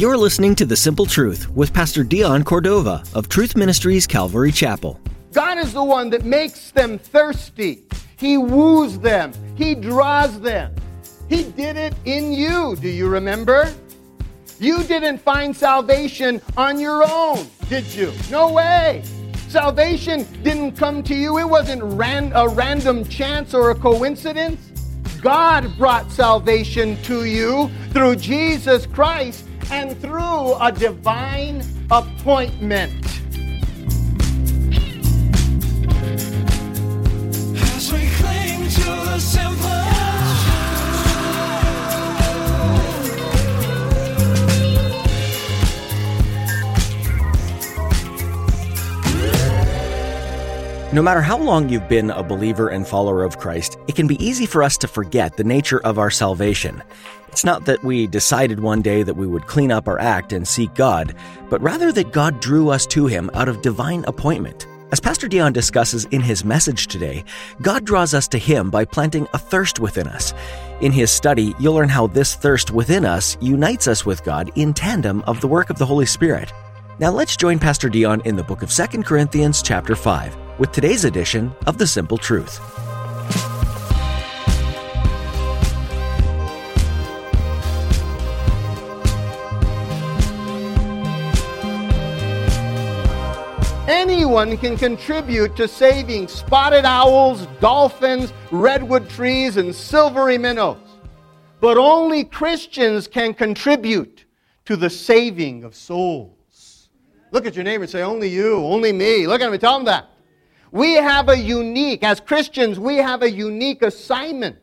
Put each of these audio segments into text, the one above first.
You're listening to The Simple Truth with Pastor Dion Cordova of Truth Ministries Calvary Chapel. God is the one that makes them thirsty. He woos them. He draws them. He did it in you. Do you remember? You didn't find salvation on your own, did you? No way. Salvation didn't come to you. It wasn't ran, a random chance or a coincidence. God brought salvation to you through Jesus Christ and through a divine appointment. As we cling to the simple No matter how long you've been a believer and follower of Christ, it can be easy for us to forget the nature of our salvation. It's not that we decided one day that we would clean up our act and seek God, but rather that God drew us to Him out of divine appointment. As Pastor Dion discusses in his message today, God draws us to Him by planting a thirst within us. In his study, you'll learn how this thirst within us unites us with God in tandem of the work of the Holy Spirit. Now let's join Pastor Dion in the book of 2 Corinthians chapter 5 with today's edition of The Simple Truth. Anyone can contribute to saving spotted owls, dolphins, redwood trees, and silvery minnows. But only Christians can contribute to the saving of souls. Look at your neighbor and say, Only you, only me. Look at him and tell him that. We have a unique, as Christians, we have a unique assignment.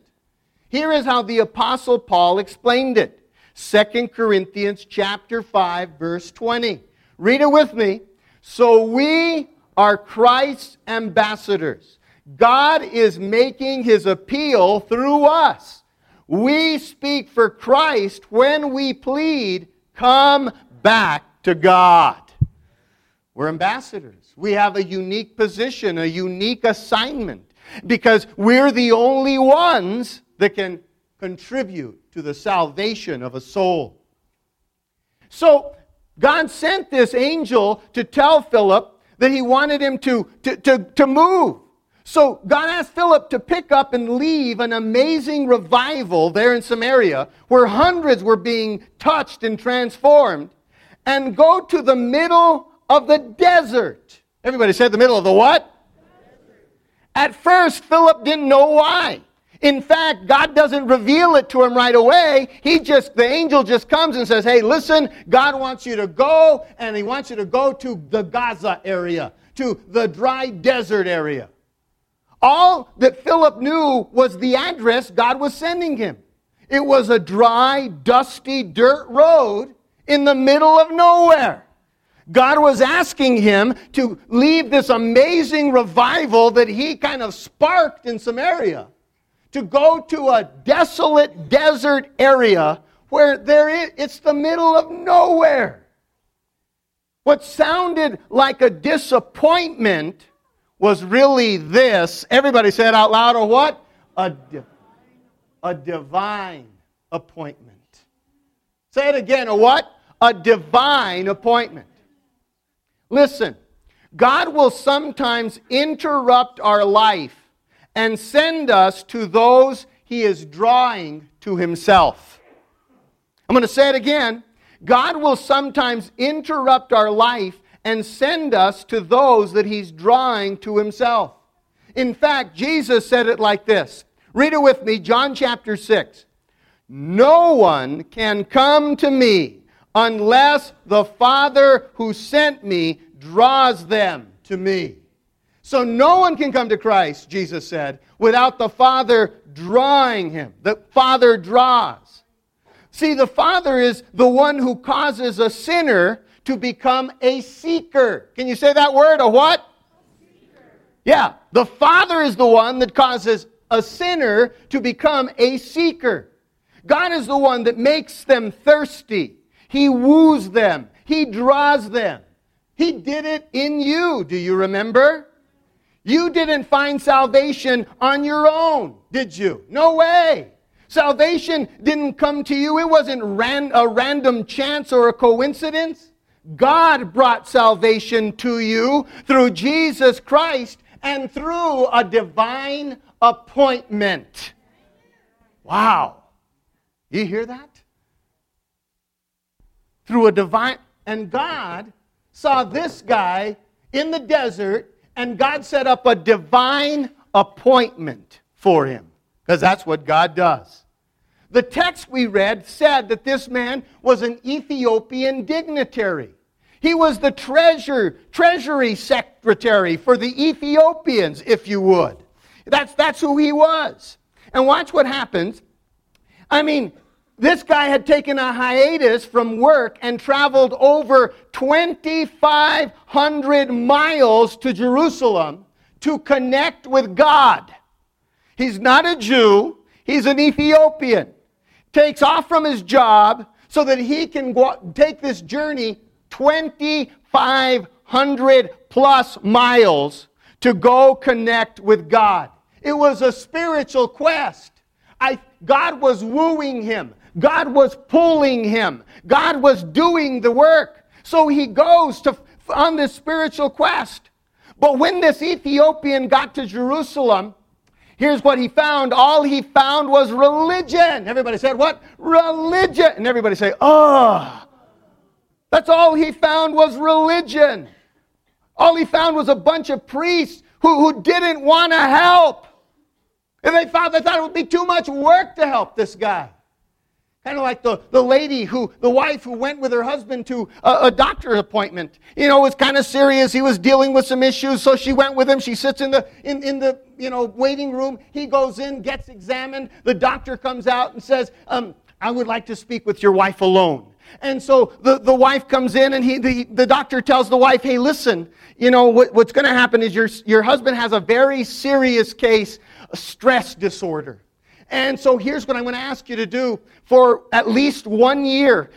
Here is how the Apostle Paul explained it. 2 Corinthians chapter 5, verse 20. Read it with me. So we are Christ's ambassadors. God is making his appeal through us. We speak for Christ when we plead, come back to God. We're ambassadors. We have a unique position, a unique assignment, because we're the only ones that can contribute to the salvation of a soul. So, God sent this angel to tell Philip that he wanted him to, to, to, to move. So God asked Philip to pick up and leave an amazing revival there in Samaria where hundreds were being touched and transformed and go to the middle of the desert. Everybody said the middle of the what? At first, Philip didn't know why. In fact, God doesn't reveal it to him right away. He just, the angel just comes and says, Hey, listen, God wants you to go, and he wants you to go to the Gaza area, to the dry desert area. All that Philip knew was the address God was sending him. It was a dry, dusty dirt road in the middle of nowhere. God was asking him to leave this amazing revival that he kind of sparked in Samaria to go to a desolate desert area where there is, it's the middle of nowhere. What sounded like a disappointment was really this. Everybody said out loud, or what? A, di- a divine appointment. Say it again, a what? A divine appointment. Listen, God will sometimes interrupt our life and send us to those he is drawing to himself. I'm going to say it again. God will sometimes interrupt our life and send us to those that he's drawing to himself. In fact, Jesus said it like this. Read it with me, John chapter 6. No one can come to me unless the Father who sent me draws them to me. So no one can come to Christ, Jesus said, without the Father drawing him. The Father draws. See, the Father is the one who causes a sinner to become a seeker. Can you say that word? A what? Yeah, the Father is the one that causes a sinner to become a seeker. God is the one that makes them thirsty. He woos them. He draws them. He did it in you. Do you remember? You didn't find salvation on your own, did you? No way. Salvation didn't come to you, it wasn't ran, a random chance or a coincidence. God brought salvation to you through Jesus Christ and through a divine appointment. Wow. You hear that? Through a divine, and God saw this guy in the desert, and God set up a divine appointment for him. Because that's what God does. The text we read said that this man was an Ethiopian dignitary. He was the treasure, treasury secretary for the Ethiopians, if you would. That's, that's who he was. And watch what happens. I mean, this guy had taken a hiatus from work and traveled over 2,500 miles to Jerusalem to connect with God. He's not a Jew, he's an Ethiopian. Takes off from his job so that he can go, take this journey 2,500 plus miles to go connect with God. It was a spiritual quest. I, God was wooing him. God was pulling him. God was doing the work. So he goes to, on this spiritual quest. But when this Ethiopian got to Jerusalem, Here's what he found. All he found was religion. Everybody said, What? Religion. And everybody say, Oh. That's all he found was religion. All he found was a bunch of priests who, who didn't want to help. And they thought, they thought it would be too much work to help this guy. Kind of like the, the lady who, the wife who went with her husband to a, a doctor appointment. You know, it was kind of serious. He was dealing with some issues, so she went with him. She sits in the, in, in the, you know, waiting room. He goes in, gets examined. The doctor comes out and says, um, I would like to speak with your wife alone. And so the, the wife comes in and he, the, the doctor tells the wife, hey, listen, you know, what, what's going to happen is your, your husband has a very serious case, a stress disorder. And so here's what I'm going to ask you to do for at least one year.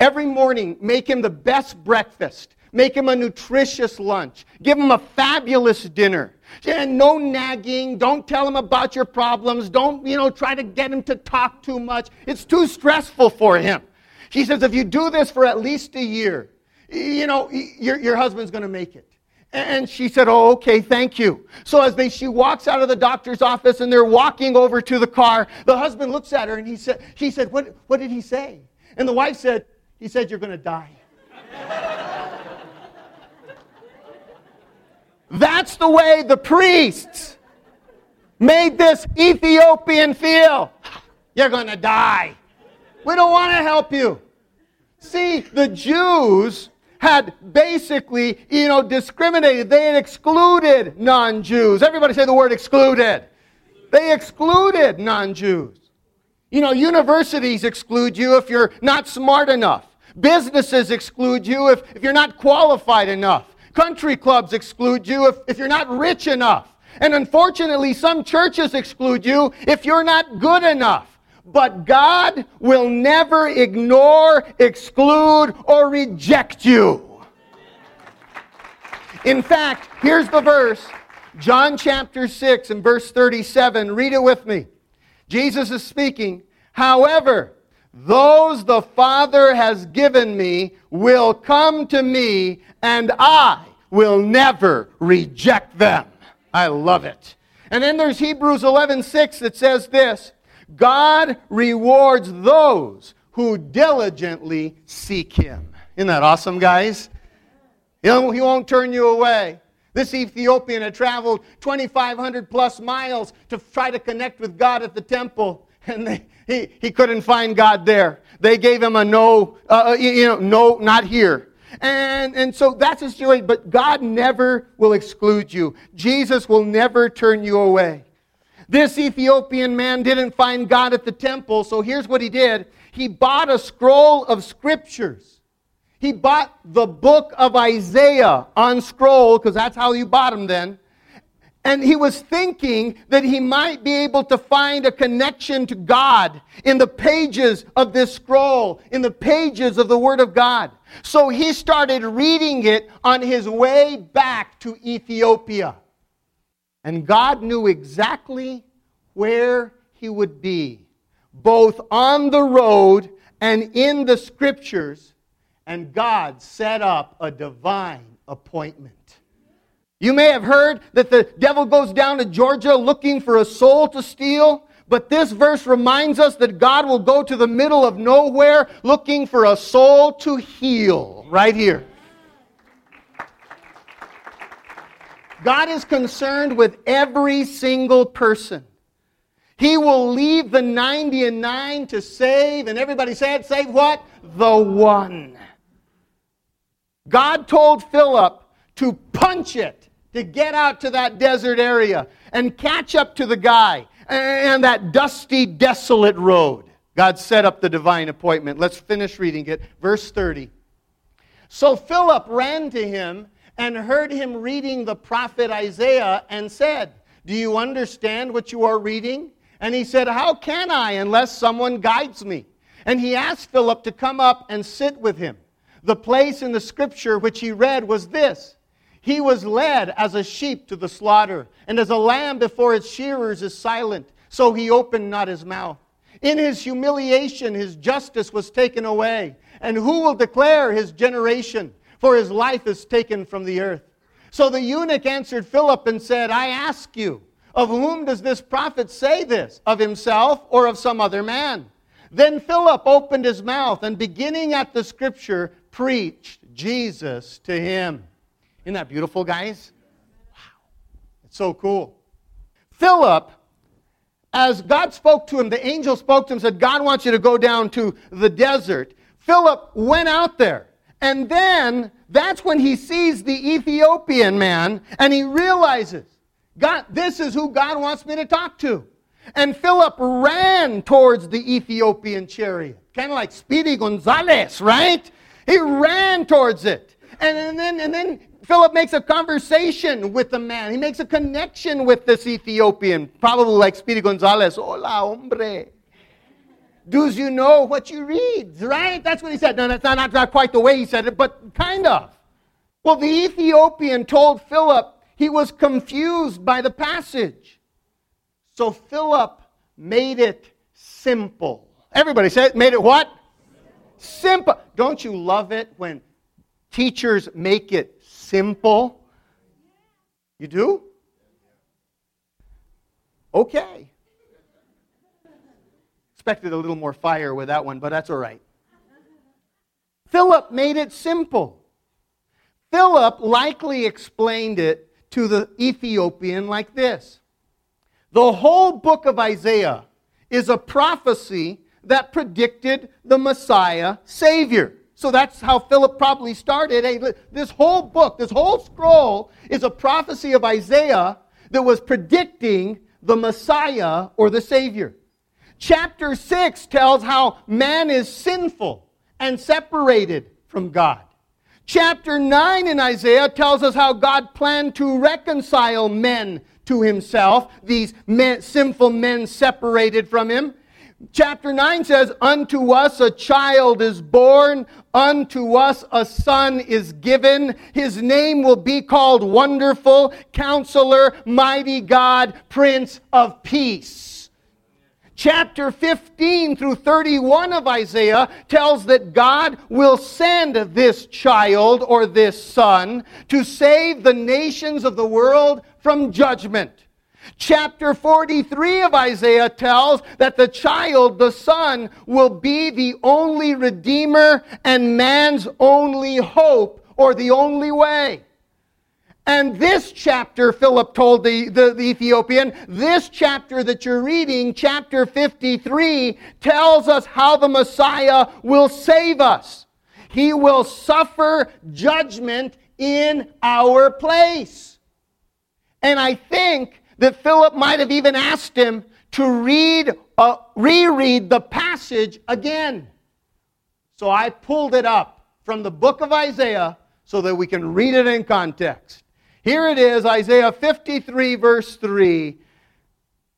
Every morning, make him the best breakfast. Make him a nutritious lunch. Give him a fabulous dinner. And no nagging. Don't tell him about your problems. Don't, you know, try to get him to talk too much. It's too stressful for him. She says, if you do this for at least a year, you know, your, your husband's going to make it. And she said, Oh, okay, thank you. So as they, she walks out of the doctor's office and they're walking over to the car, the husband looks at her and he said, she said, What, what did he say? And the wife said, He said, You're going to die. That's the way the priests made this Ethiopian feel. You're going to die. We don't want to help you. See, the Jews had basically, you know, discriminated. They had excluded non Jews. Everybody say the word excluded. They excluded non Jews. You know, universities exclude you if you're not smart enough. Businesses exclude you if, if you're not qualified enough. Country clubs exclude you if, if you're not rich enough. And unfortunately, some churches exclude you if you're not good enough. But God will never ignore, exclude, or reject you. In fact, here's the verse John chapter 6 and verse 37. Read it with me. Jesus is speaking. However, those the Father has given me will come to me, and I will never reject them. I love it. And then there's Hebrews 11:6 that says this, God rewards those who diligently seek him. Isn't that awesome, guys? he won't turn you away. This Ethiopian had traveled 2,500 plus miles to try to connect with God at the temple, and they, he, he couldn't find God there. They gave him a no, uh, uh you know, no, not here. And, and so that's his joy. But God never will exclude you. Jesus will never turn you away. This Ethiopian man didn't find God at the temple, so here's what he did. He bought a scroll of scriptures. He bought the book of Isaiah on scroll, because that's how you bought them then. And he was thinking that he might be able to find a connection to God in the pages of this scroll, in the pages of the Word of God. So he started reading it on his way back to Ethiopia. And God knew exactly where he would be both on the road and in the scriptures, and God set up a divine appointment. You may have heard that the devil goes down to Georgia looking for a soul to steal, but this verse reminds us that God will go to the middle of nowhere looking for a soul to heal right here. God is concerned with every single person. He will leave the 90 and 9 to save, and everybody said, save what? The one. God told Philip to punch it, to get out to that desert area and catch up to the guy and that dusty, desolate road. God set up the divine appointment. Let's finish reading it. Verse 30. So Philip ran to him and heard him reading the prophet Isaiah and said, Do you understand what you are reading? And he said, How can I unless someone guides me? And he asked Philip to come up and sit with him. The place in the scripture which he read was this He was led as a sheep to the slaughter, and as a lamb before its shearers is silent, so he opened not his mouth. In his humiliation, his justice was taken away. And who will declare his generation? For his life is taken from the earth. So the eunuch answered Philip and said, I ask you, of whom does this prophet say this? Of himself or of some other man? Then Philip opened his mouth and beginning at the scripture, preached Jesus to him. Isn't that beautiful, guys? Wow. It's so cool. Philip, as God spoke to him, the angel spoke to him, said, God wants you to go down to the desert. Philip went out there. And then that's when he sees the Ethiopian man and he realizes, God, this is who God wants me to talk to. And Philip ran towards the Ethiopian chariot, kind of like Speedy Gonzales, right? He ran towards it. And, and, then, and then Philip makes a conversation with the man. He makes a connection with this Ethiopian, probably like Speedy Gonzales. Hola, hombre. Do you know what you read? Right? That's what he said. No, that's not, not, quite the way he said it, but kind of. Well, the Ethiopian told Philip he was confused by the passage. So Philip made it simple. Everybody said, made it what? Simple. Don't you love it when teachers make it simple? You do? Okay. Expected a little more fire with that one, but that's all right. Philip made it simple. Philip likely explained it to the Ethiopian like this The whole book of Isaiah is a prophecy that predicted the Messiah Savior. So that's how Philip probably started. Hey, this whole book, this whole scroll is a prophecy of Isaiah that was predicting the Messiah or the Savior. Chapter 6 tells how man is sinful and separated from God. Chapter 9 in Isaiah tells us how God planned to reconcile men to himself, these men, sinful men separated from him. Chapter 9 says, Unto us a child is born, unto us a son is given. His name will be called Wonderful, Counselor, Mighty God, Prince of Peace chapter 15 through 31 of Isaiah tells that God will send this child or this son to save the nations of the world from judgment. Chapter 43 of Isaiah tells that the child, the son, will be the only redeemer and man's only hope or the only way. And this chapter, Philip told the, the, the, Ethiopian, this chapter that you're reading, chapter 53, tells us how the Messiah will save us. He will suffer judgment in our place. And I think that Philip might have even asked him to read, uh, reread the passage again. So I pulled it up from the book of Isaiah so that we can read it in context. Here it is, Isaiah 53, verse 3.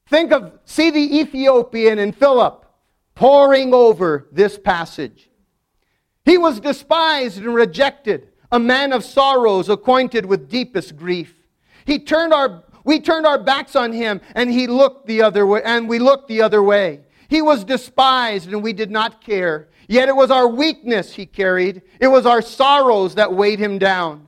Think of, see the Ethiopian and Philip poring over this passage. He was despised and rejected, a man of sorrows, acquainted with deepest grief. He turned our, we turned our backs on him, and he looked the other way, and we looked the other way. He was despised, and we did not care. Yet it was our weakness he carried, it was our sorrows that weighed him down.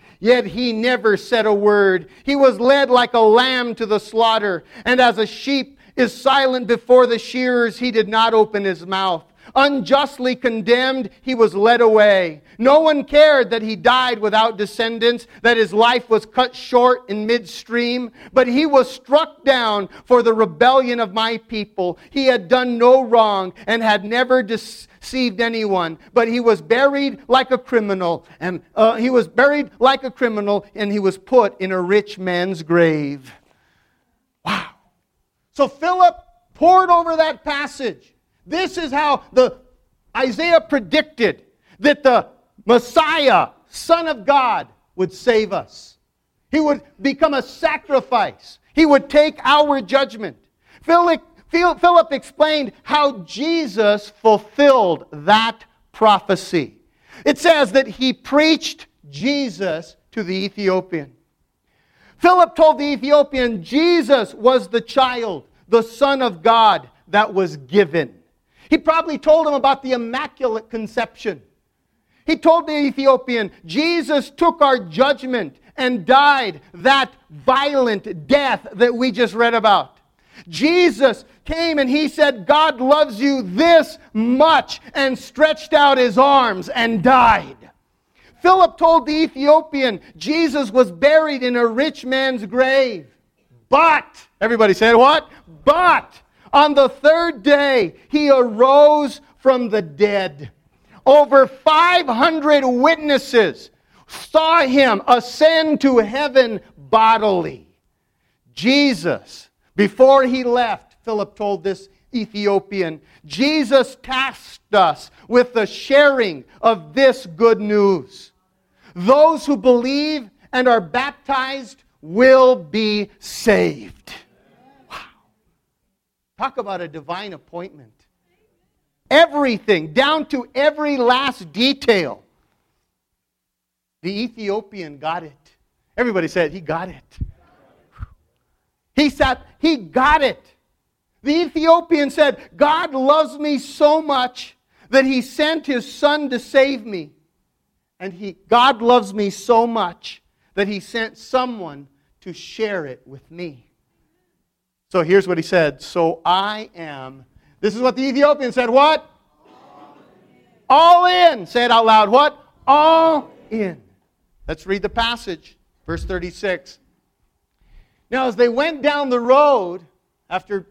Yet he never said a word. He was led like a lamb to the slaughter, and as a sheep is silent before the shearers, he did not open his mouth. Unjustly condemned, he was led away. No one cared that he died without descendants, that his life was cut short in midstream. But he was struck down for the rebellion of my people. He had done no wrong and had never deceived anyone. But he was buried like a criminal, and uh, he was buried like a criminal, and he was put in a rich man's grave. Wow. So Philip pored over that passage. This is how the Isaiah predicted that the Messiah, Son of God, would save us. He would become a sacrifice. He would take our judgment. Philip, Philip explained how Jesus fulfilled that prophecy. It says that he preached Jesus to the Ethiopian. Philip told the Ethiopian Jesus was the child, the Son of God that was given. He probably told him about the Immaculate Conception. He told the Ethiopian, Jesus took our judgment and died that violent death that we just read about. Jesus came and he said, God loves you this much, and stretched out his arms and died. Philip told the Ethiopian, Jesus was buried in a rich man's grave. But, everybody said what? But, on the third day, he arose from the dead. Over 500 witnesses saw him ascend to heaven bodily. Jesus, before he left, Philip told this Ethiopian, Jesus tasked us with the sharing of this good news. Those who believe and are baptized will be saved. Talk about a divine appointment. Everything, down to every last detail. The Ethiopian got it. Everybody said he got it. He said he got it. The Ethiopian said, God loves me so much that he sent his son to save me. And he, God loves me so much that he sent someone to share it with me. So here's what he said So I am. This is what the Ethiopian said. What? All in. Say it out loud. What? All in. Let's read the passage. Verse 36. Now, as they went down the road, after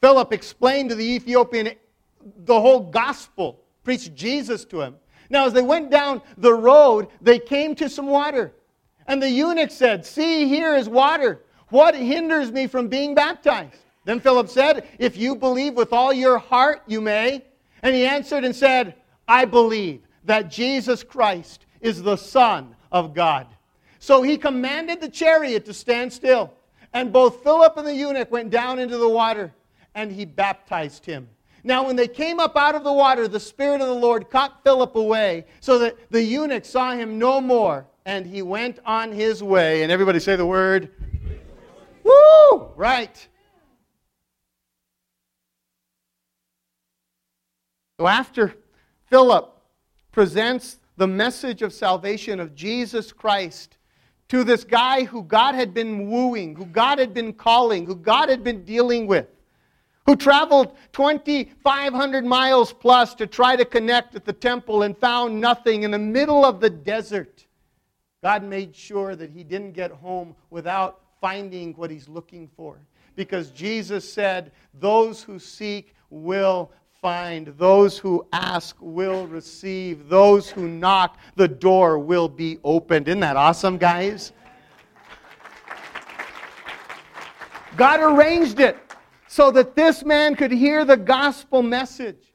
Philip explained to the Ethiopian the whole gospel, preached Jesus to him. Now, as they went down the road, they came to some water. And the eunuch said, See, here is water. What hinders me from being baptized? Then Philip said, If you believe with all your heart, you may. And he answered and said, I believe that Jesus Christ is the Son of God. So he commanded the chariot to stand still. And both Philip and the eunuch went down into the water, and he baptized him. Now, when they came up out of the water, the Spirit of the Lord caught Philip away, so that the eunuch saw him no more, and he went on his way. And everybody say the word Woo! Right. So after Philip presents the message of salvation of Jesus Christ to this guy who God had been wooing, who God had been calling, who God had been dealing with, who traveled 2,500 miles plus to try to connect at the temple and found nothing in the middle of the desert. God made sure that he didn't get home without finding what he's looking for. Because Jesus said, Those who seek will find, those who ask will receive, those who knock, the door will be opened. Isn't that awesome, guys? God arranged it so that this man could hear the gospel message.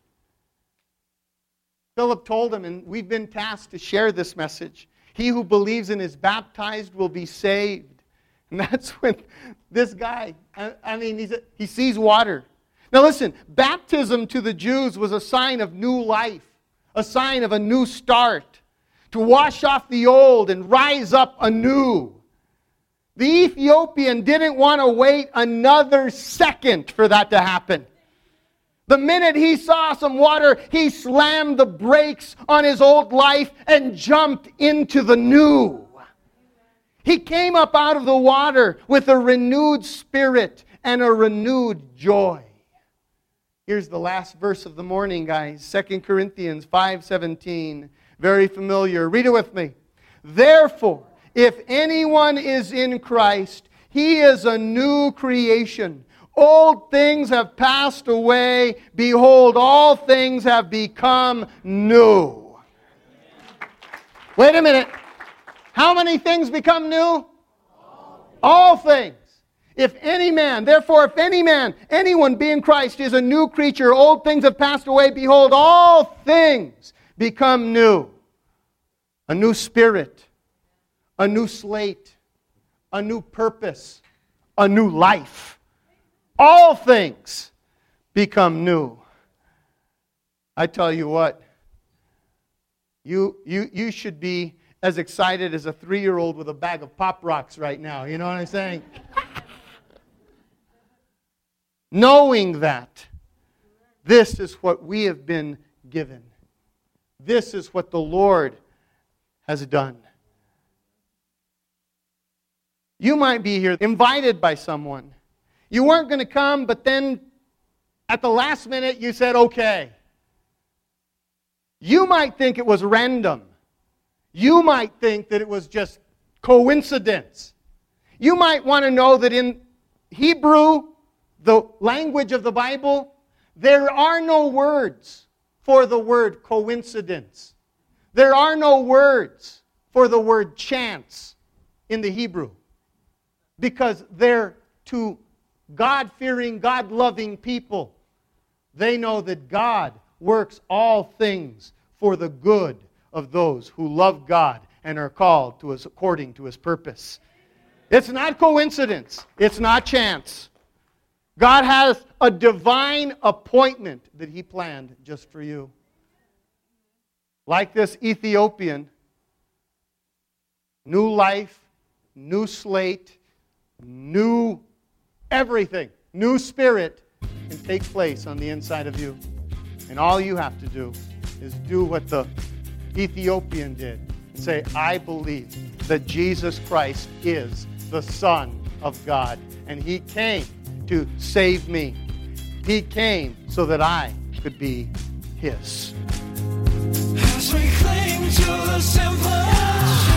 Philip told him, and we've been tasked to share this message. He who believes and is baptized will be saved. And that's when this guy, I, mean, he's a, he sees water. Now listen, baptism to the Jews was a sign of new life, a sign of a new start, to wash off the old and rise up anew. The Ethiopian didn't want to wait another second for that to happen. The minute he saw some water, he slammed the brakes on his old life and jumped into the new. He came up out of the water with a renewed spirit and a renewed joy. Here's the last verse of the morning, guys. 2 Corinthians 5:17. Very familiar. Read it with me. Therefore, if anyone is in Christ, he is a new creation. Old things have passed away. Behold, all things have become new. Wait a minute. How many things become new? All things. If any man, therefore, if any man, anyone be in Christ is a new creature, old things have passed away. Behold, all things become new. A new spirit, a new slate, a new purpose, a new life. All things become new. I tell you what, you, you, you should be as excited as a three year old with a bag of Pop Rocks right now. You know what I'm saying? Knowing that this is what we have been given, this is what the Lord has done. You might be here invited by someone. You weren't going to come, but then at the last minute you said, okay. You might think it was random. You might think that it was just coincidence. You might want to know that in Hebrew, the language of the Bible, there are no words for the word coincidence. There are no words for the word chance in the Hebrew because they're to God fearing, God loving people. They know that God works all things for the good of those who love God and are called to us according to his purpose. It's not coincidence, it's not chance. God has a divine appointment that he planned just for you. Like this Ethiopian, new life, new slate, new everything, new spirit can take place on the inside of you. And all you have to do is do what the Ethiopian did say, I believe that Jesus Christ is the Son of God. And He came to save me. He came so that I could be His. As we cling to the simple.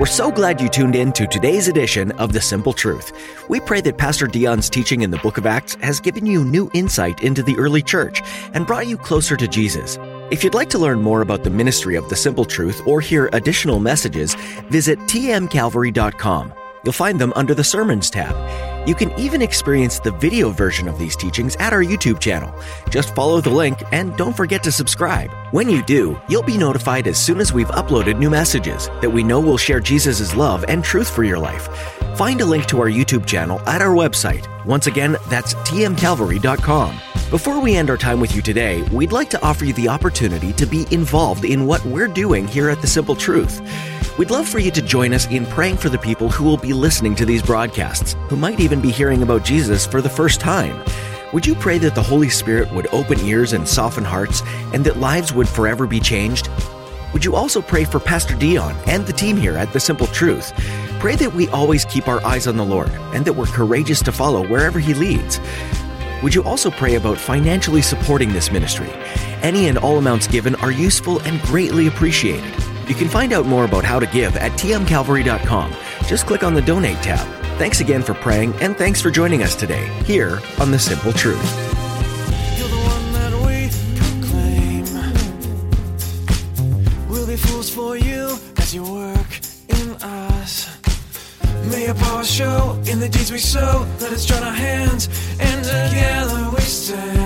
We're so glad you tuned in to today's edition of The Simple Truth. We pray that Pastor Dion's teaching in the book of Acts has given you new insight into the early church and brought you closer to Jesus. If you'd like to learn more about the ministry of The Simple Truth or hear additional messages, visit tmcalvary.com. You'll find them under the Sermons tab. You can even experience the video version of these teachings at our YouTube channel. Just follow the link and don't forget to subscribe. When you do, you'll be notified as soon as we've uploaded new messages that we know will share Jesus' love and truth for your life. Find a link to our YouTube channel at our website. Once again, that's tmcalvary.com. Before we end our time with you today, we'd like to offer you the opportunity to be involved in what we're doing here at The Simple Truth. We'd love for you to join us in praying for the people who will be listening to these broadcasts, who might even be hearing about Jesus for the first time. Would you pray that the Holy Spirit would open ears and soften hearts, and that lives would forever be changed? Would you also pray for Pastor Dion and the team here at The Simple Truth? Pray that we always keep our eyes on the Lord and that we're courageous to follow wherever He leads. Would you also pray about financially supporting this ministry? Any and all amounts given are useful and greatly appreciated. You can find out more about how to give at tmcalvary.com. Just click on the Donate tab. Thanks again for praying, and thanks for joining us today here on The Simple Truth. You're the one that we proclaim. We'll be fools for you as you work in us. May our power show in the deeds we sow. Let us join our hands, and together we stand.